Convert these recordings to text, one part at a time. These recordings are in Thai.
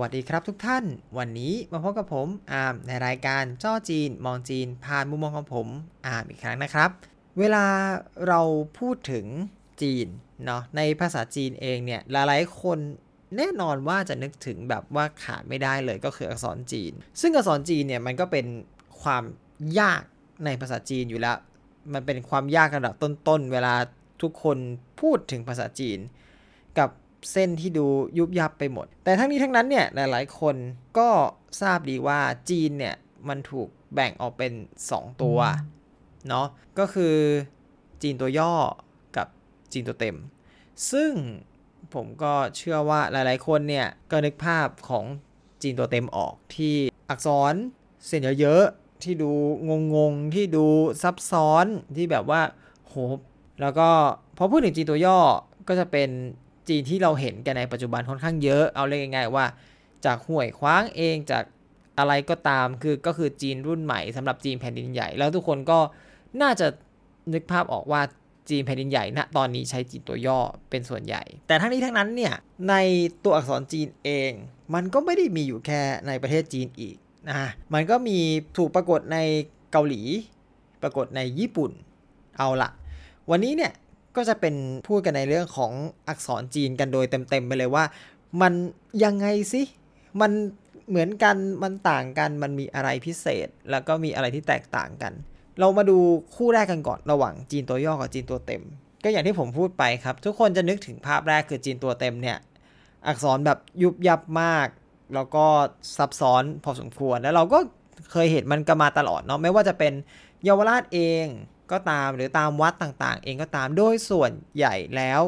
วัสดีครับทุกท่าน วันนี้มาพบกับผมอาร์มในรายการจ้อจีน มองจีน ผ่านมุมมองของผมอาร์มอีกครั้งนะครับ เวลาเราพูดถึงจีนเนาะในภาษาจีนเองเนี่ยหลายๆคนแน่นอนว่าจะนึกถึงแบบว่าขาดไม่ได้เลยก็คืออักษรจีน ซึ่งอักษรจีนเนี่ยมันก็เป็นความยากในภาษาจีนอยู่แล้ว มันเป็นความยากระดับต้นๆ เวลาทุกคนพูดถึงภาษาจีน กับ เส้นที่ดูยุบยับไปหมด แต่ทั้งนี้ทั้งนั้นเนี่ยหลายๆ คนก็ทราบดีว่าจีนเนี่ยมันถูกแบ่งออกเป็น 2 ตัวเนาะก็คือจีนตัวย่อกับจีนตัวเต็ม ซึ่งผมก็เชื่อว่าหลายๆ คนเนี่ยก็นึกภาพของจีนตัวเต็มออกที่อักษรเส้นเยอะๆที่ดูงงๆ ที่ดูซับซ้อนที่แบบว่าโหแล้วก็พอพูดถึงจีนตัวย่อก็จะเป็น จีนที่เราเห็นกันในปัจจุบันค่อนข้างเยอะ เอาเรียกง่ายๆว่า จากห่วยคว้างเองจากอะไรก็ตามคือก็คือจีนรุ่นใหม่สำหรับจีนแผ่นดินใหญ่ แล้วทุกคนก็น่าจะนึกภาพออกว่าจีนแผ่นดินใหญ่ณตอนนี้ใช้จีนตัวย่อเป็นส่วนใหญ่ แต่ทั้งนี้ทั้งนั้นเนี่ยในตัวอักษรจีนเอง มันก็ไม่ได้มีอยู่แค่ในประเทศจีนอีกนะมันก็มีถูกปรากฏในเกาหลี ปรากฏในญี่ปุ่นเอาละวันนี้เนี่ย ก็จะเป็นพูดกันในเรื่องของอักษรจีนกันโดยเต็มๆไปเลยว่า มันยังไงสิมันเหมือนกันมันต่างกันมันมีอะไรพิเศษ แล้วก็มีอะไรที่แตกต่างกัน เรามาดูคู่แรกกันก่อนระหว่างจีนตัวย่อกับจีนตัวเต็ม ก็อย่างที่ผมพูดไปครับ ทุกคนจะนึกถึงภาพแรกคือจีนตัวเต็มเนี่ยอักษรแบบยุบยับมาก แล้วก็ซับซ้อนพอสมควรแล้วเราก็เคยเห็นมันกันมาตลอดเนาะไม่ว่าจะเป็นเยาวราชเอง ก็ตามหรือตามวัดต่างๆ เองก็ตามโดยส่วนใหญ่แล้ว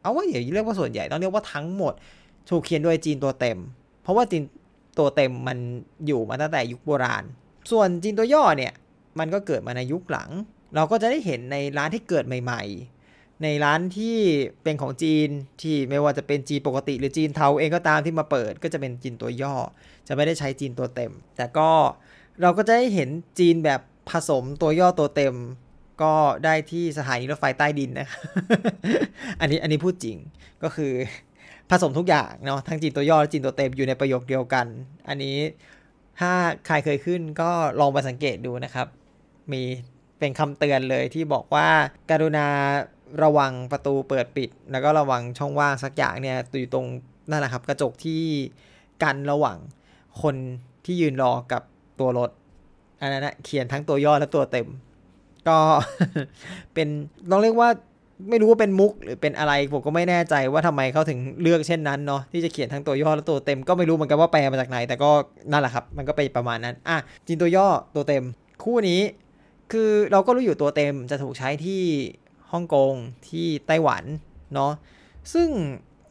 เอาว่าอย่าเรียกว่าส่วนใหญ่ต้องเรียกว่าทั้งหมด ถูกเขียนโดยจีนตัวเต็ม เพราะว่าจีนตัวเต็มมันอยู่มาตั้งแต่ยุคโบราณ ส่วนจีนตัวย่อเนี่ยมันก็เกิดมาในยุคหลัง เราก็จะได้เห็นในร้านที่เกิดใหม่ ๆ ในร้านที่เป็นของจีนที่ไม่ว่าจะเป็นจีนปกติ หรือจีนเทาเองก็ตามที่มาเปิด ก็จะเป็นจีนตัวย่อ จะไม่ได้ใช้จีนตัวเต็ม แต่ก็เราก็จะได้เห็นจีนแบบผสมตัวย่อตัวเต็ม ก็ได้ที่สถานีรถไฟใต้ดินนะอันนี้อันนี้พูดจริงก็คือผสมทุกอย่างเนาะทั้งจีนตัวย่อและจีนตัวเต็มอยู่ในประโยคเดียวกัน อันนี้ถ้าใครเคยขึ้นก็ลองไปสังเกตดูนะครับ มีเป็นคำเตือนเลยที่บอกว่าการุณาระวังประตูเปิดปิด แล้วก็ระวังช่องว่างสักอย่างเนี่ยอยู่ตรงนั่นแหละครับ กระจกที่กันระหว่างคนที่ยืนรอกับตัวรถอันนั้นนะเขียนทั้งตัวย่อและตัวเต็ม ก็เป็นต้องเรียกว่าไม่รู้ว่าเป็นมุกหรือเป็นอะไรผมก็ไม่แน่ใจว่าทำไมเขาถึงเลือกเช่นนั้นเนาะที่จะเขียนทั้งตัวย่อและตัวเต็มก็ไม่รู้เหมือนกันว่าแปลมาจากไหน แต่ก็นั่นแหละครับ มันก็ไปประมาณนั้นอะจีนตัวย่อตัวเต็ม คู่นี้ คือเราก็รู้อยู่ตัวเต็มจะถูกใช้ที่ฮ่องกงที่ไต้หวันเนาะซึ่ง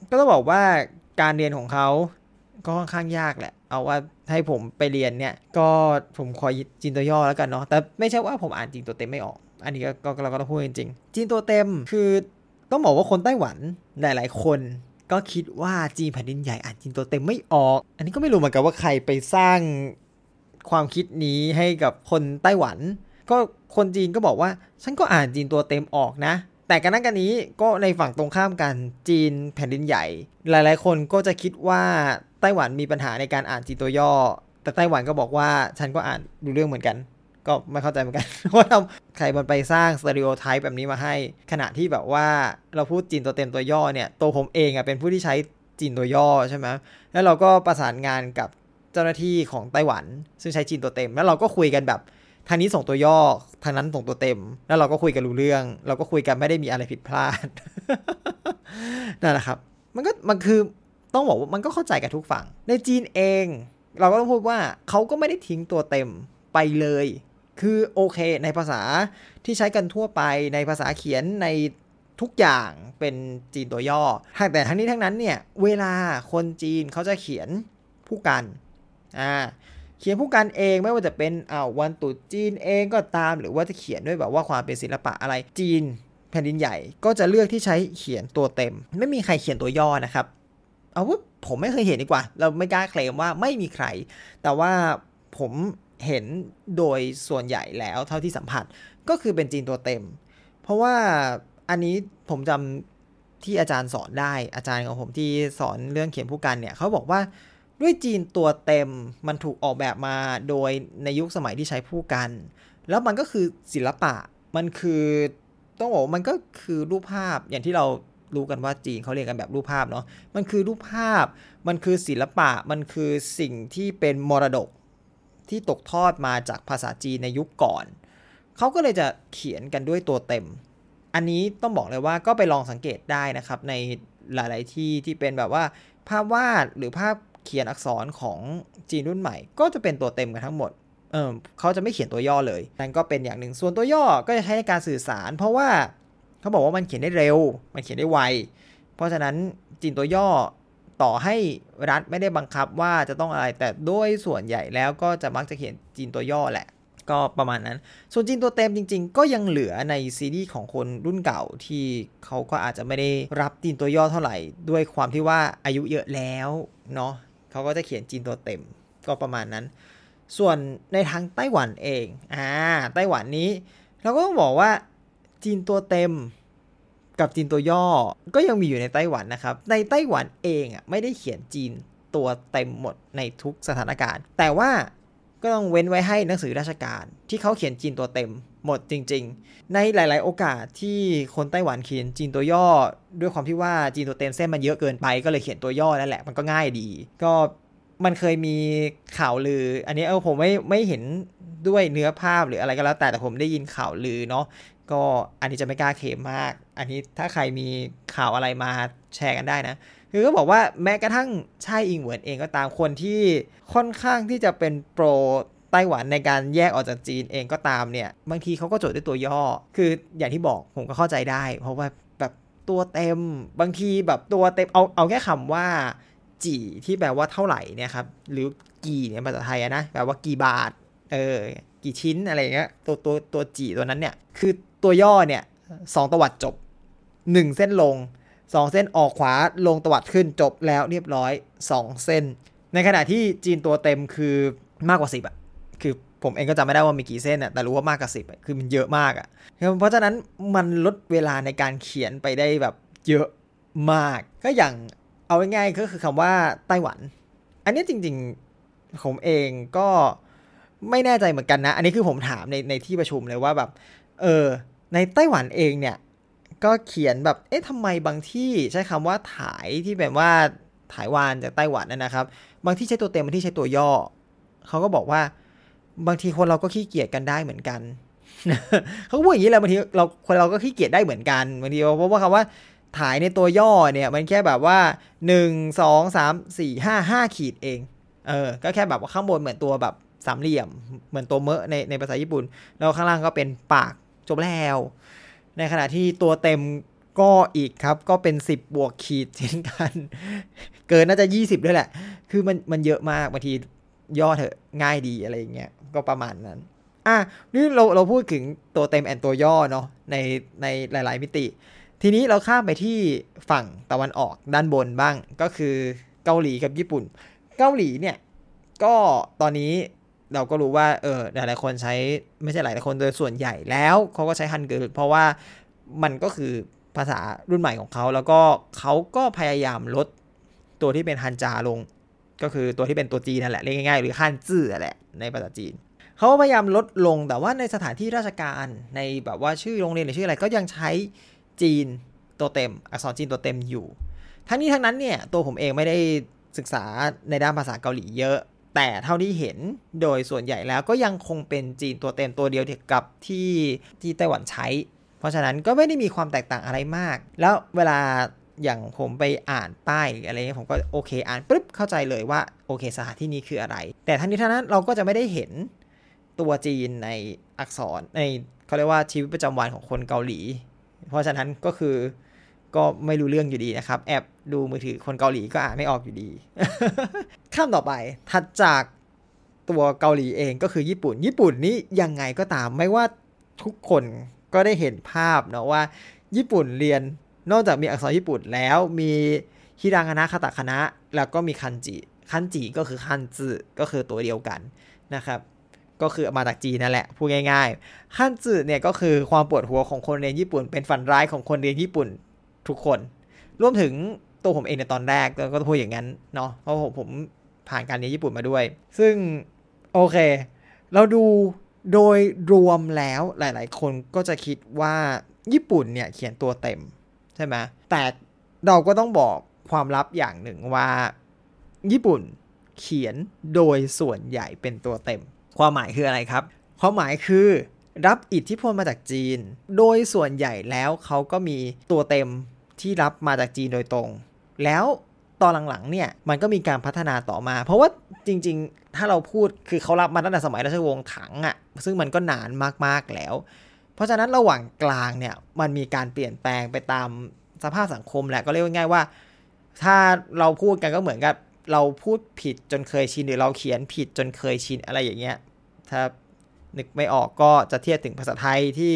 ก็ต้องบอกว่าการเรียนของเขา ก็ค่อนข้างยากแหละ เอาว่าให้ผมไปเรียนเนี่ย ก็ผมขอจีนตัวย่อแล้วกันเนาะ แต่ไม่ใช่ว่าผมอ่านจีนตัวเต็มไม่ออก อันนี้ก็เราก็ต้องพูดจริงจีนตัวเต็มคือต้องบอกว่าคนไต้หวันหลาย ๆ คนก็คิดว่าจีนแผ่นดินใหญ่อ่านจีนตัวเต็มไม่ออก อันนี้ก็ไม่รู้เหมือนกันว่าใครไปสร้างความคิดนี้ให้กับคนไต้หวัน ก็คนจีนก็บอกว่า ฉันก็อ่านจีนตัวเต็มออกนะ แต่กันนั้นกันนี้ก็ในฝั่งตรงข้ามกันจีนแผ่นดินใหญ่ หลายๆ คนก็จะคิดว่า ไต้หวันมีปัญหาในการอ่านจีนตัวย่อ แต่ไต้หวันก็บอกว่าฉันก็อ่านดูเรื่องเหมือนกัน ก็ไม่เข้าใจเหมือนกันว่าทำใครมันไปสร้างสเตอริโอไทป์แบบนี้มาให้ ขณะที่แบบว่าเราพูดจีนตัวเต็มตัวย่อเนี่ยตัวผมเองอะเป็นผู้ที่ใช้จีนตัวย่อใช่ไหมแล้วเราก็ประสานงานกับเจ้าหน้าที่ของไต้หวัน ซึ่งใช้จีนตัวเต็ม แล้วเราก็คุยกันแบบทางนี้ส่งตัวย่อทางนั้นส่งตัวเต็ม แล้วเราก็คุยกันรู้เรื่อง เราก็คุยกันไม่ได้มีอะไรผิดพลาดนั่นแหละครับ มันก็มันคือ ต้องบอกว่ามันก็เข้าใจกับทุกฝั่ง ในจีนเอง เราก็ต้องพูดว่าเขาก็ไม่ได้ทิ้งตัวเต็มไปเลย คือโอเค ในภาษาที่ใช้กันทั่วไปในภาษาเขียนในทุกอย่างเป็นจีนตัวย่อ แต่ทั้งนี้ทั้งนั้นเนี่ย เวลาคนจีนเขาจะเขียนผู้กัน อ่า เขียนผู้กันเองไม่ว่าจะเป็นอ้าววันตุจีนเองก็ตาม หรือว่าจะเขียนด้วยแบบว่าความเป็นศิลปะอะไรจีน แผ่นดินใหญ่ก็จะเลือกที่ใช้เขียนตัวเต็ม ไม่มีใครเขียนตัวย่อนะครับ เอาว่าผมไม่เคยเห็นดีกว่า เราไม่กล้าเคลมว่าไม่มีใคร แต่ว่าผมเห็นโดยส่วนใหญ่แล้วเท่าที่สัมผัสก็คือเป็นจีนตัวเต็ม เพราะว่าอันนี้ผมจำที่อาจารย์สอนได้อาจารย์ของผมที่สอนเรื่องเขียนผู้กันเนี่ยเขาบอกว่าด้วยจีนตัวเต็มมันถูกออกแบบมาโดยในยุคสมัยที่ใช้ผู้กัน แล้วมันก็คือศิลปะมันคือต้องบอกมันก็คือรูปภาพอย่างที่เรา รู้กันว่าจีนเขาเรียนกันแบบรูปภาพเนาะมันคือรูปภาพ มันคือศิลปะมันคือสิ่งที่เป็นมรดกที่ตกทอดมาจากภาษาจีนในยุคก่อนเขาก็เลยจะเขียนกันด้วยตัวเต็ม อันนี้ต้องบอกเลยว่าก็ไปลองสังเกตได้นะครับ ในหลาย ๆ ที่ที่เป็นแบบว่า ภาพวาดหรือภาพเขียนอักษรของจีนรุ่นใหม่ ก็จะเป็นตัวเต็มกันทั้งหมดเออเขาจะไม่เขียนตัวย่อเลยนั่นก็เป็นอย่างหนึ่งส่วนตัวย่อก็จะใช้ในการสื่อสาร เพราะว่า เขาบอกว่ามันเขียนได้เร็ว มันเขียนได้ไว เพราะฉะนั้นจีนตัวย่อต่อให้รัฐไม่ได้บังคับว่าจะต้องอะไรแต่โดยส่วนใหญ่แล้วก็จะมักจะเขียนจีนตัวย่อแหละ ก็ประมาณนั้น ส่วนจีนตัวเต็มจริง ๆ ก็ยังเหลือในซีรีส์ของคนรุ่นเก่าที่เขาก็อาจจะไม่ได้รับจีนตัวย่อเท่าไหร่ ด้วยความที่ว่าอายุเยอะแล้วเนาะเขาก็จะเขียนจีนตัวเต็มก็ประมาณนั้น ส่วนในทางไต้หวันเองอ่าไต้หวันนี้ เราก็ต้องบอกว่า จีนตัวเต็มกับจีนตัวย่อก็ยังมีอยู่ในไต้หวันนะครับ ในไต้หวันเองอะไม่ได้เขียนจีนตัวเต็มหมดในทุกสถานการณ์ แต่ว่าก็ต้องเว้นไว้ให้หนังสือราชการ ที่เขาเขียนจีนตัวเต็มหมดจริง ๆ ในหลาย ๆ โอกาสที่คนไต้หวันเขียนจีนตัวย่อ ด้วยความที่ว่าจีนตัวเต็มเส้นมันเยอะเกินไป ก็เลยเขียนตัวย่อนั่นแหละมันก็ง่ายดี ก็มันเคยมีข่าวลือ อันนี้เออผมไม่ไม่เห็นด้วยเนื้อภาพหรืออะไรก็แล้วแต่แต่ผมได้ยินข่าวลือเนาะ ก็อันนี้จะไม่กล้าเคมมาก อันนี้ถ้าใครมีข่าวอะไรมาแชร์กันได้นะ คือก็บอกว่าแม้กระทั่งชายอิงเหวินเองก็ตามคนที่ค่อนข้างที่จะเป็นโปรไต้หวันในการแยกออกจากจีนเองก็ตามเนี่ย บางทีเขาก็จดด้วยตัวย่อ คืออย่างที่บอกผมก็เข้าใจได้ เพราะว่าแบบตัวเต็มบางทีแบบตัวเต็มเอาเอาแค่คำว่าจีที่แปลว่าเท่าไหร่เนี่ยครับหรือกี่เนี่ยภาษาไทยนะแปลว่ากี่บาทเออ กี่ชิ้นอะไรเงี้ยตัวตัวตัวจีตัวนั้นเนี่ย คือตัวย่อเนี่ยสองตวัดจบหนึ่งเส้นลงสองเส้นออกขวาลงตวัดขึ้นจบแล้วเรียบร้อยสองเส้น ในขณะที่จีนตัวเต็มคือมากกว่าสิบอะคือผมเองก็จำไม่ได้ว่ามีกี่เส้นอะแต่รู้ว่ามากกว่าสิบคือมันเยอะมากอะเพราะฉะนั้นมันลดเวลาในการเขียนไปได้แบบเยอะมาก ก็อย่างเอาง่ายๆก็คือคำว่าไต้หวัน อันนี้จริงๆผมเองก็ ไม่แน่ใจเหมือนกันนะ อันนี้คือผมถามในในที่ประชุมเลยว่าแบบ เออ ในไต้หวันเองเนี่ย ก็เขียนแบบ เอ๊ะทำไมบางที่ใช้คำว่าถ่ายที่แบบว่าถ่ายวานจากไต้หวันนะครับ บางที่ใช้ตัวเต็มบางที่ใช้ตัวย่อ เขาก็บอกว่า บางทีคนเราก็ขี้เกียจกันได้เหมือนกัน เขาพูดอย่างนี้แหละบางทีเราคนเราก็ขี้เกียจได้เหมือนกัน บางทีเพราะว่าคำว่าถ่ายในตัวย่อเนี่ย มันแค่แบบว่า 1 2 3 4 5 5ขีดเอง เออ ก็แค่แบบว่าข้างบนเหมือนตัวแบบ สามเหลี่ยม เหมือนตัวเมอะในในภาษาญี่ปุ่น แล้วข้างล่างก็เป็นปากจบแล้ว ในขณะที่ตัวเต็มก็อีกครับก็เป็น 10 บวกขีดเช่นกัน เกินน่าจะ 20 ด้วยแหละ คือมันมันเยอะมากบางทีย่อเถอะง่ายดีอะไรอย่างเงี้ยก็ประมาณนั้น อะนี่เราเราพูดถึงตัวเต็ม and ตัวย่อเนาะในในหลาย ๆ มิติ ทีนี้เราข้ามไปที่ฝั่งตะวันออกด้านบนบ้างก็คือเกาหลีกับญี่ปุ่น เกาหลีเนี่ยก็ตอนนี้ เราก็รู้ว่าเออหลายๆคนใช้ไม่ใช่หลายๆคนโดยส่วนใหญ่แล้วเขาก็ใช้ฮันเกิลเพราะว่ามันก็คือภาษารุ่นใหม่ของเขาแล้วก็เขาก็พยายามลดตัวที่เป็นฮันจาลง ก็คือตัวที่เป็นตัวจีนนั่นแหละเรียกง่ายๆหรือฮันจื้อแหละในภาษาจีนเขาพยายามลดลงแต่ว่าในสถานที่ราชการในแบบว่าชื่อโรงเรียนหรือชื่ออะไรก็ยังใช้จีนตัวเต็ม อักษรจีนตัวเต็มอยู่ ทั้งนี้ทั้งนั้นเนี่ยตัวผมเองไม่ได้ศึกษาในด้านภาษาเกาหลีเยอะ แต่เท่าที่เห็นโดยส่วนใหญ่แล้วก็ยังคงเป็นจีนตัวเต็มตัวเดียวกับที่ที่ไต้หวันใช้ เพราะฉะนั้นก็ไม่ได้มีความแตกต่างอะไรมาก แล้วเวลาอย่างผมไปอ่านป้ายอะไรเงี้ยผมก็โอเค อ่านปุ๊บเข้าใจเลยว่าโอเคสถานที่นี้คืออะไร แต่ทั้งนี้ทั้งนั้นเราก็จะไม่ได้เห็นตัวจีนในอักษรในเขาเรียกว่าชีวิตประจำวันของคนเกาหลี เพราะฉะนั้นก็คือ ก็ไม่รู้เรื่องอยู่ดีนะครับ แอบดูมือถือคนเกาหลีก็อ่านไม่ออกอยู่ดี ข้ามต่อไปถัดจากตัวเกาหลีเองก็คือญี่ปุ่น ญี่ปุ่นนี้ยังไงก็ตามไม่ว่าทุกคนก็ได้เห็นภาพเนาะว่า ญี่ปุ่นเรียนนอกจากมีอักษรญี่ปุ่นแล้วมีฮิรังคณะคาตาคณะ แล้วก็มีคันจิคันจิก็คือคันจืก็คือตัวเดียวกันนะครับ ก็คือมาจากจีนนั่นแหละพูดง่ายๆขั้นจืเนี่ยก็คือความปวดหัวของคนเรียนญี่ปุ่น เป็นฝันร้ายของคนเรียนญี่ปุ่น ทุกคนรวมถึงตัวผมเองในตอนแรกก็พูดอย่างนั้นเนาะเพราะผมผมผ่านการเรียนญี่ปุ่นมาด้วย ซึ่งโอเค เราดูโดยรวมแล้วหลาย ๆ คนก็จะคิดว่าญี่ปุ่นเนี่ยเขียนตัวเต็มใช่ไหมแต่เราก็ต้องบอกความลับอย่างหนึ่งว่า ญี่ปุ่นเขียนโดยส่วนใหญ่เป็นตัวเต็ม ความหมายคืออะไรครับ ความหมายคือรับอิทธิพลมาจากจีน โดยส่วนใหญ่แล้วเขาก็มีตัวเต็ม ที่รับมาจากจีนโดยตรง แล้วตอนหลังๆเนี่ยมันก็มีการพัฒนาต่อมา เพราะว่าจริง ๆ ถ้าเราพูดคือเขารับมาตั้งแต่สมัยราชวงศ์ถังอะ่ะซึ่งมันก็นานมากๆแล้ว เพราะฉะนั้นระหว่างกลางเนี่ยมันมีการเปลี่ยนแปลงไปตามสภาพสังคมแหละก็เรียกง่ายๆว่า ถ้าเราพูดกันก็เหมือนกับเราพูดผิดจนเคยชินหรือเราเขียนผิดจนเคยชินอะไรอย่างเงี้ยถ้านึกไม่ออกก็จะเทียบถึงภาษาไทยที่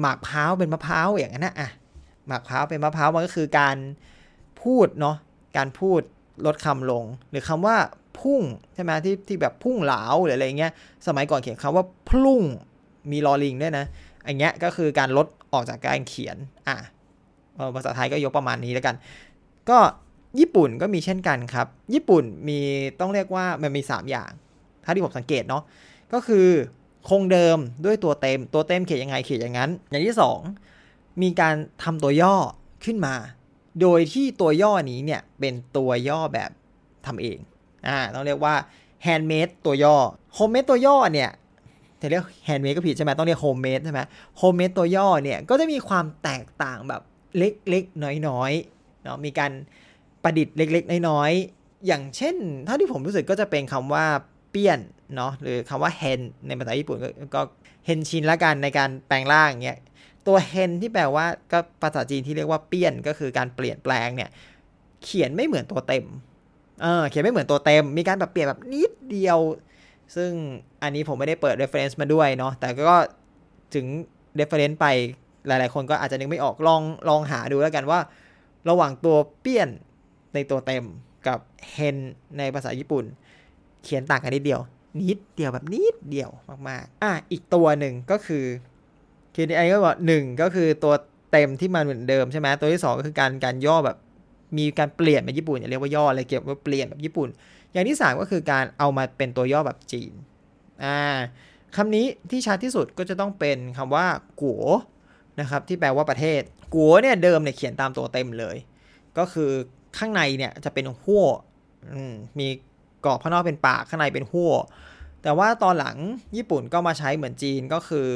หมากพร้าวเป็นมะพร้าวอย่างนั้นนะอะ หมากพร้าวเป็นมะพร้าวมันก็คือการพูดเนาะการพูดลดคำลง หรือคำว่าพุ่งใช่ไหมที่ที่แบบพุ่งเหลาหรืออะไรเงี้ยสมัยก่อนเขียนคำว่าพุ่งมีลอลิงด้วยนะอันเงี้ยก็คือการลดออกจากการเขียนอะภาษาไทยก็ยกประมาณนี้แล้วกัน ก็ญี่ปุ่นก็มีเช่นกันครับ ญี่ปุ่นมีต้องเรียกว่ามันมี 3 อย่าง ถ้าที่ผมสังเกตเนาะก็คือคงเดิมด้วยตัวเต็มตัวเต็มเขียนยังไงเขียนอย่างนั้น อย่างที่ 2 มีการทำตัวย่อขึ้นมา โดยที่ตัวย่อนี้เนี่ยเป็นตัวย่อแบบทำเองอ่าต้องเรียกว่า handmade ตัวย่อ homemade ตัวย่อเนี่ยจะเรียก handmade ก็ผิดใช่ไหมต้องเรียก homemade ใช่ไหม homemade ตัวย่อเนี่ยก็จะมีความแตกต่างแบบเล็กๆ น้อยๆเนาะมีการประดิษฐ์เล็กๆ น้อยๆ อย่างเช่น ถ้าที่ผมรู้สึกก็จะเป็นคำว่าเปี้ยนเนาะหรือคำว่าเฮนในภาษาญี่ปุ่นก็เฮนชินละกันในการแปลงร่างอย่างเงี้ย ตัวเฮนที่แปลว่าก็ภาษาจีนที่เรียกว่าเปี้ยนก็คือการเปลี่ยนแปลงเนี่ย เขียนไม่เหมือนตัวเต็มเออเขียนไม่เหมือนตัวเต็ม มีการแบบเปลี่ยนแบบนิดเดียว ซึ่งอันนี้ผมไม่ได้เปิด reference มาด้วยเนาะแต่ก็ถึง reference ไปหลาย ๆ คนก็อาจจะนึกไม่ออกลองลองหาดูแล้วกันว่า ระหว่างตัวเปี้ยนในตัวเต็มกับเฮนในภาษาญี่ปุ่น เขียนต่างกันนิดเดียว นิดเดียวแบบนิดเดียวมาก ๆ อะอีกตัวหนึ่งก็คือ คืออันนี้ก็บอกหนึ่งก็คือตัวเต็มที่มันเหมือนเดิมใช่ไหมตัวที่สองก็คือการการย่อแบบมีการเปลี่ยนแบบญี่ปุ่นอย่าเรียกว่าย่ออะไรเกี่ยวกับเปลี่ยนแบบญี่ปุ่น อย่างที่สามก็คือการเอามาเป็นตัวย่อแบบจีนอ่าคำนี้ที่ชัดที่สุดก็จะต้องเป็นคำว่ากัวนะครับที่แปลว่าประเทศกัวเนี่ยเดิมเนี่ยเขียนตามตัวเต็มเลย ก็คือข้างในเนี่ยจะเป็นหัวมีกรอบข้างนอกเป็นปากข้างในเป็นหัว แต่ว่าตอนหลังญี่ปุ่นก็มาใช้เหมือนจีนก็คือ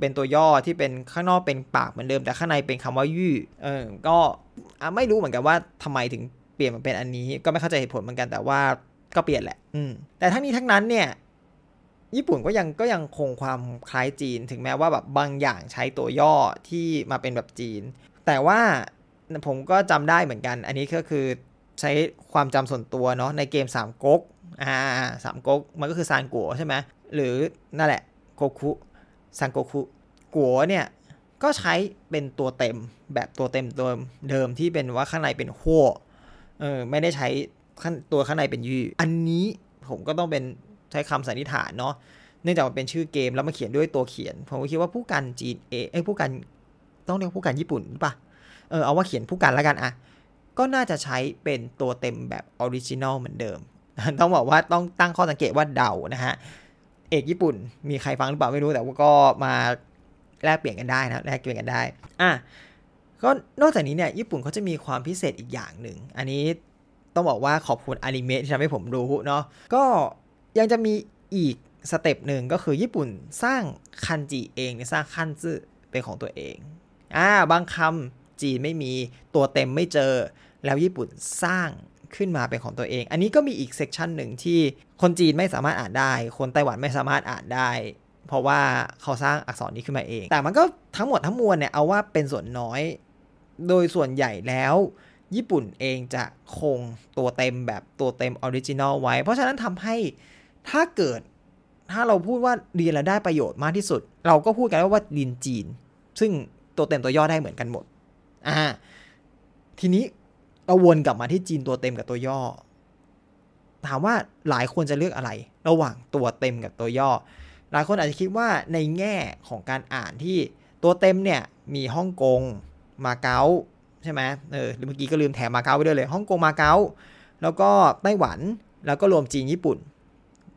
เป็นตัวย่อที่เป็นข้างนอกเป็นปากเหมือนเดิม แต่ข้างในเป็นคำว่ายู่เออก็ไม่รู้เหมือนกันว่าทำไมถึงเปลี่ยนมาเป็นอันนี้ ก็ไม่เข้าใจเหตุผลเหมือนกันแต่ว่าก็เปลี่ยนแหละ อืมแต่ทั้งนี้ทั้งนั้นเนี่ยญี่ปุ่นก็ยังก็ยังคงความคล้ายจีน ถึงแม้ว่าแบบบางอย่างใช้ตัวย่อที่มาเป็นแบบจีน แต่ว่าผมก็จำได้เหมือนกัน อันนี้ก็คือใช้ความจำส่วนตัวเนาะในเกมสามก๊ก อ่าสามก๊กมันก็คือซานกัวใช่ไหมหรือนั่นแหละโกคุซานโกคุกัวเนี่ยก็ใช้เป็นตัวเต็มแบบตัวเต็มเดิมเดิมที่เป็นว่าข้างในเป็นหัวเออไม่ได้ใช้ตัวข้างในเป็นยือันนี้ผมก็ต้องเป็นใช้คำสันนิษฐานเนาะเนื่องจากมันเป็นชื่อเกมแล้วมาเขียนด้วยตัวเขียน ผมก็คิดว่าพู่กันจีนเอ้ยพู่กันต้องเรียกพู่กันญี่ปุ่นป่ะเออเอาว่าเขียนพู่กันแล้วกันอะก็น่าจะใช้เป็นตัวเต็มแบบ original เหมือนเดิม ต้องบอกว่าต้องตั้งข้อสังเกตว่าเดานะฮะเอกญี่ปุ่นมีใครฟังหรือเปล่าไม่รู้แต่ว่าก็มาแลกเปลี่ยนกันได้นะแลกเปลี่ยนกันได้อะก็นอกจากนี้เนี่ยญี่ปุ่นเขาจะมีความพิเศษอีกอย่างหนึ่ง อันนี้ต้องบอกว่าขอบคุณอนิเมะที่ทำให้ผมรู้เนาะก็ยังจะมีอีก step หนึ่งก็คือญี่ปุ่นสร้างคันจิเองสร้างคันจื้อเป็นของตัวเองอ่าบางคำจีนไม่มีตัวเต็มไม่เจอ แล้วญี่ปุ่นสร้าง ขึ้นมาเป็นของตัวเอง อันนี้ก็มีอีก section หนึ่งที่คนจีนไม่สามารถอ่านได้ คนไต้หวันไม่สามารถอ่านได้ เพราะว่าเขาสร้างอักษรนี้ขึ้นมาเอง แต่มันก็ทั้งหมดทั้งมวลเนี่ยเอาว่าเป็นส่วนน้อย โดยส่วนใหญ่แล้ว ญี่ปุ่นเองจะคงตัวเต็มแบบตัวเต็ม original ไว้ เพราะฉะนั้นทำให้ถ้าเกิดถ้าเราพูดว่าเรียนแล้วได้ประโยชน์มากที่สุด เราก็พูดกันว่าเรียนจีน ซึ่งตัวเต็มตัวย่อได้เหมือนกันหมดอ่าทีนี้ เราวนกลับมาที่จีนตัวเต็มกับตัวย่อ ถามว่าหลายคนจะเลือกอะไร ระหว่างตัวเต็มกับตัวย่อ หลายคนอาจจะคิดว่าในแง่ของการอ่านที่ตัวเต็มเนี่ยมีฮ่องกงมาเก๊าใช่ไหมเออเมื่อกี้ก็ลืมแถมมาเก๊าไปด้วยเลยฮ่องกงมาเก๊าแล้วก็ไต้หวันแล้วก็รวมจีนญี่ปุ่น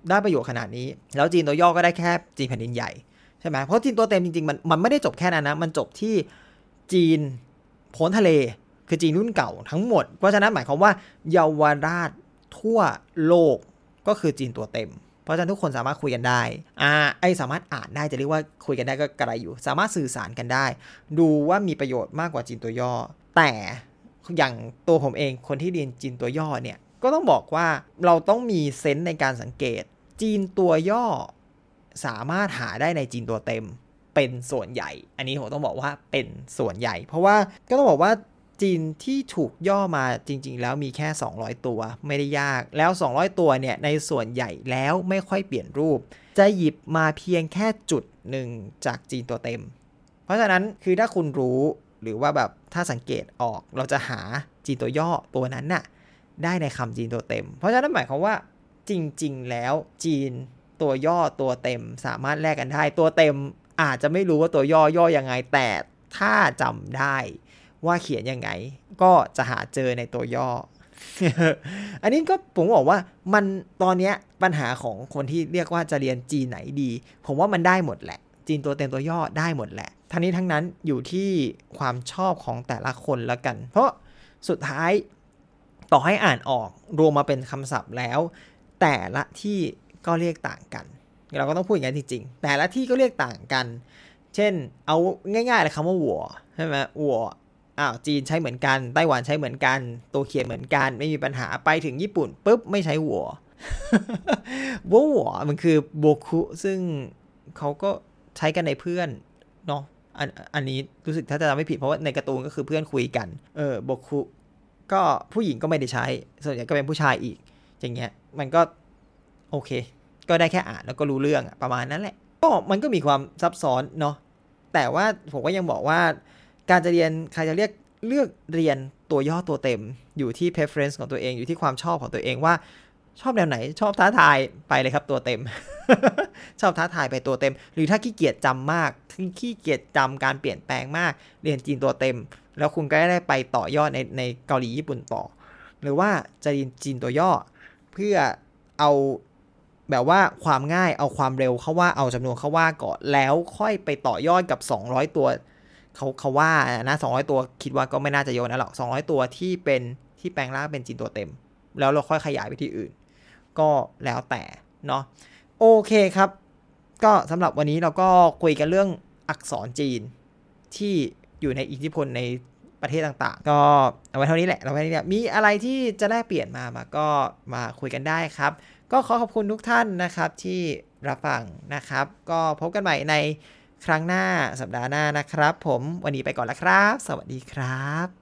ได้ประโยชน์ขนาดนี้ แล้วจีนตัวย่อก็ได้แค่จีนแผ่นดินใหญ่ใช่ไหมเพราะจีนตัวเต็มจริงๆมันมันไม่ได้จบแค่นั้นนะ มันจบที่จีนพ้นทะเล คือจีนรุ่นเก่าทั้งหมด เพราะฉะนั้นหมายความว่าเยาวราชทั่วโลกก็คือจีนตัวเต็ม เพราะฉะนั้นทุกคนสามารถคุยกันได้อ่าไอสามารถอ่านได้จะเรียกว่าคุยกันได้ก็กระไรอยู่ สามารถสื่อสารกันได้ ดูว่ามีประโยชน์มากกว่าจีนตัวย่อ แต่อย่างตัวผมเองคนที่เรียนจีนตัวย่อเนี่ยก็ต้องบอกว่าเราต้องมีเซนส์ในการสังเกต จีนตัวย่อสามารถหาได้ในจีนตัวเต็มเป็นส่วนใหญ่ อันนี้ผมต้องบอกว่าเป็นส่วนใหญ่ เพราะว่าก็ต้องบอกว่า จีนที่ถูกย่อมาจริง ๆ แล้วมีแค่ 200 ตัวไม่ได้ยาก แล้ว 200 ตัวเนี่ยในส่วนใหญ่แล้วไม่ค่อยเปลี่ยนรูป จะหยิบมาเพียงแค่จุดหนึ่งจากจีนตัวเต็ม เพราะฉะนั้นคือถ้าคุณรู้หรือว่าแบบถ้าสังเกตออกเราจะหาจีนตัวย่อตัวนั้นน่ะได้ในคำจีนตัวเต็ม เพราะฉะนั้นหมายความว่าจริง ๆ แล้วจีนตัวย่อตัวเต็ม สามารถแลกกันได้ตัวเต็มอาจจะไม่รู้ว่าตัวย่อย่อยังไงแต่ถ้าจำได้ ว่าเขียนยังไง ก็จะหาเจอในตัวย่อ อันนี้ก็ผมบอกว่ามันตอนนี้ปัญหาของคนที่เรียกว่าจะเรียนจีนไหนดี ผมว่ามันได้หมดแหละ จีนตัวเต็มตัวย่อได้หมดแหละทั้งนี้ทั้งนั้นอยู่ที่ความชอบของแต่ละคนแล้วกัน เพราะสุดท้ายต่อให้อ่านออกรวมมาเป็นคำศัพท์แล้ว แต่ละที่ก็เรียกต่างกัน เราก็ต้องพูดอย่างนั้จริงๆ แต่ละที่ก็เรียกต่างกัน เช่น เอาง่ายๆเลยคำว่าหัวใช่ไหมหัว อ้าวจีนใช้เหมือนกัน ไต้หวันใช้เหมือนกัน ตัวเขียนเหมือนกัน ไม่มีปัญหาไปถึงญี่ปุ่นปุ๊บไม่ใช้หัวหัวหัวมันคือโบคุซึ่งเขาก็ใช้กันในเพื่อนเนาะอันอันนี้รู้สึกถ้าจะจำไม่ผิดเพราะว่าในการ์ตูนก็คือเพื่อนคุยกัน เออโบคุก็ผู้หญิงก็ไม่ได้ใช้ ส่วนใหญ่ก็เป็นผู้ชายอีก อย่างเงี้ย มันก็โอเค ก็ได้แค่อ่านแล้วก็รู้เรื่องประมาณนั้นแหละ ก็มันก็มีความซับซ้อนเนาะ แต่ว่าผมก็ยังบอกว่า การจะเรียนใครจะเรียกเลือกเรียนตัวย่อตัวเต็ม อยู่ที่ preference ของตัวเองอยู่ที่ความชอบของตัวเองว่าชอบแนวไหน ชอบท้าทายไปเลยครับตัวเต็ม ชอบท้าทายไปตัวเต็ม หรือถ้าขี้เกียจจำมากขี้เกียจจำการเปลี่ยนแปลงมาก เรียนจีนตัวเต็ม แล้วคุณก็ได้ไปต่อยอดในในเกาหลีญี่ปุ่นต่อ หรือว่าจะเรียนจีนตัวย่อ เพื่อเอาแบบว่าความง่ายเอาความเร็วเข้าว่าเอาจำนวนเข้าว่าก่อนแล้วค่อยไปต่อยอดกับ 200 ตัว เขาเขาว่านะ200ตัวคิดว่าก็ไม่น่าจะโยนนะหรอก200ตัวที่เป็นที่แปลงร่างเป็นจีนตัวเต็ม แล้วเราค่อยขยายไปที่อื่น ก็แล้วแต่เนาะโอเคครับ ก็สำหรับวันนี้เราก็คุยกันเรื่องอักษรจีนที่อยู่ในอิทธิพลในประเทศต่างๆ ก็เอาไว้เท่านี้แหละเราไว้เนี้มีอะไรที่จะแลกเปลี่ยนมามาก็มาคุยกันได้ครับ ก็ขอขอบคุณทุกท่านนะครับที่รับฟังนะครับ ก็พบกันใหม่ใน ครั้งหน้าสัปดาห์หน้านะครับ ผมวันนี้ไปก่อนละครับ สวัสดีครับ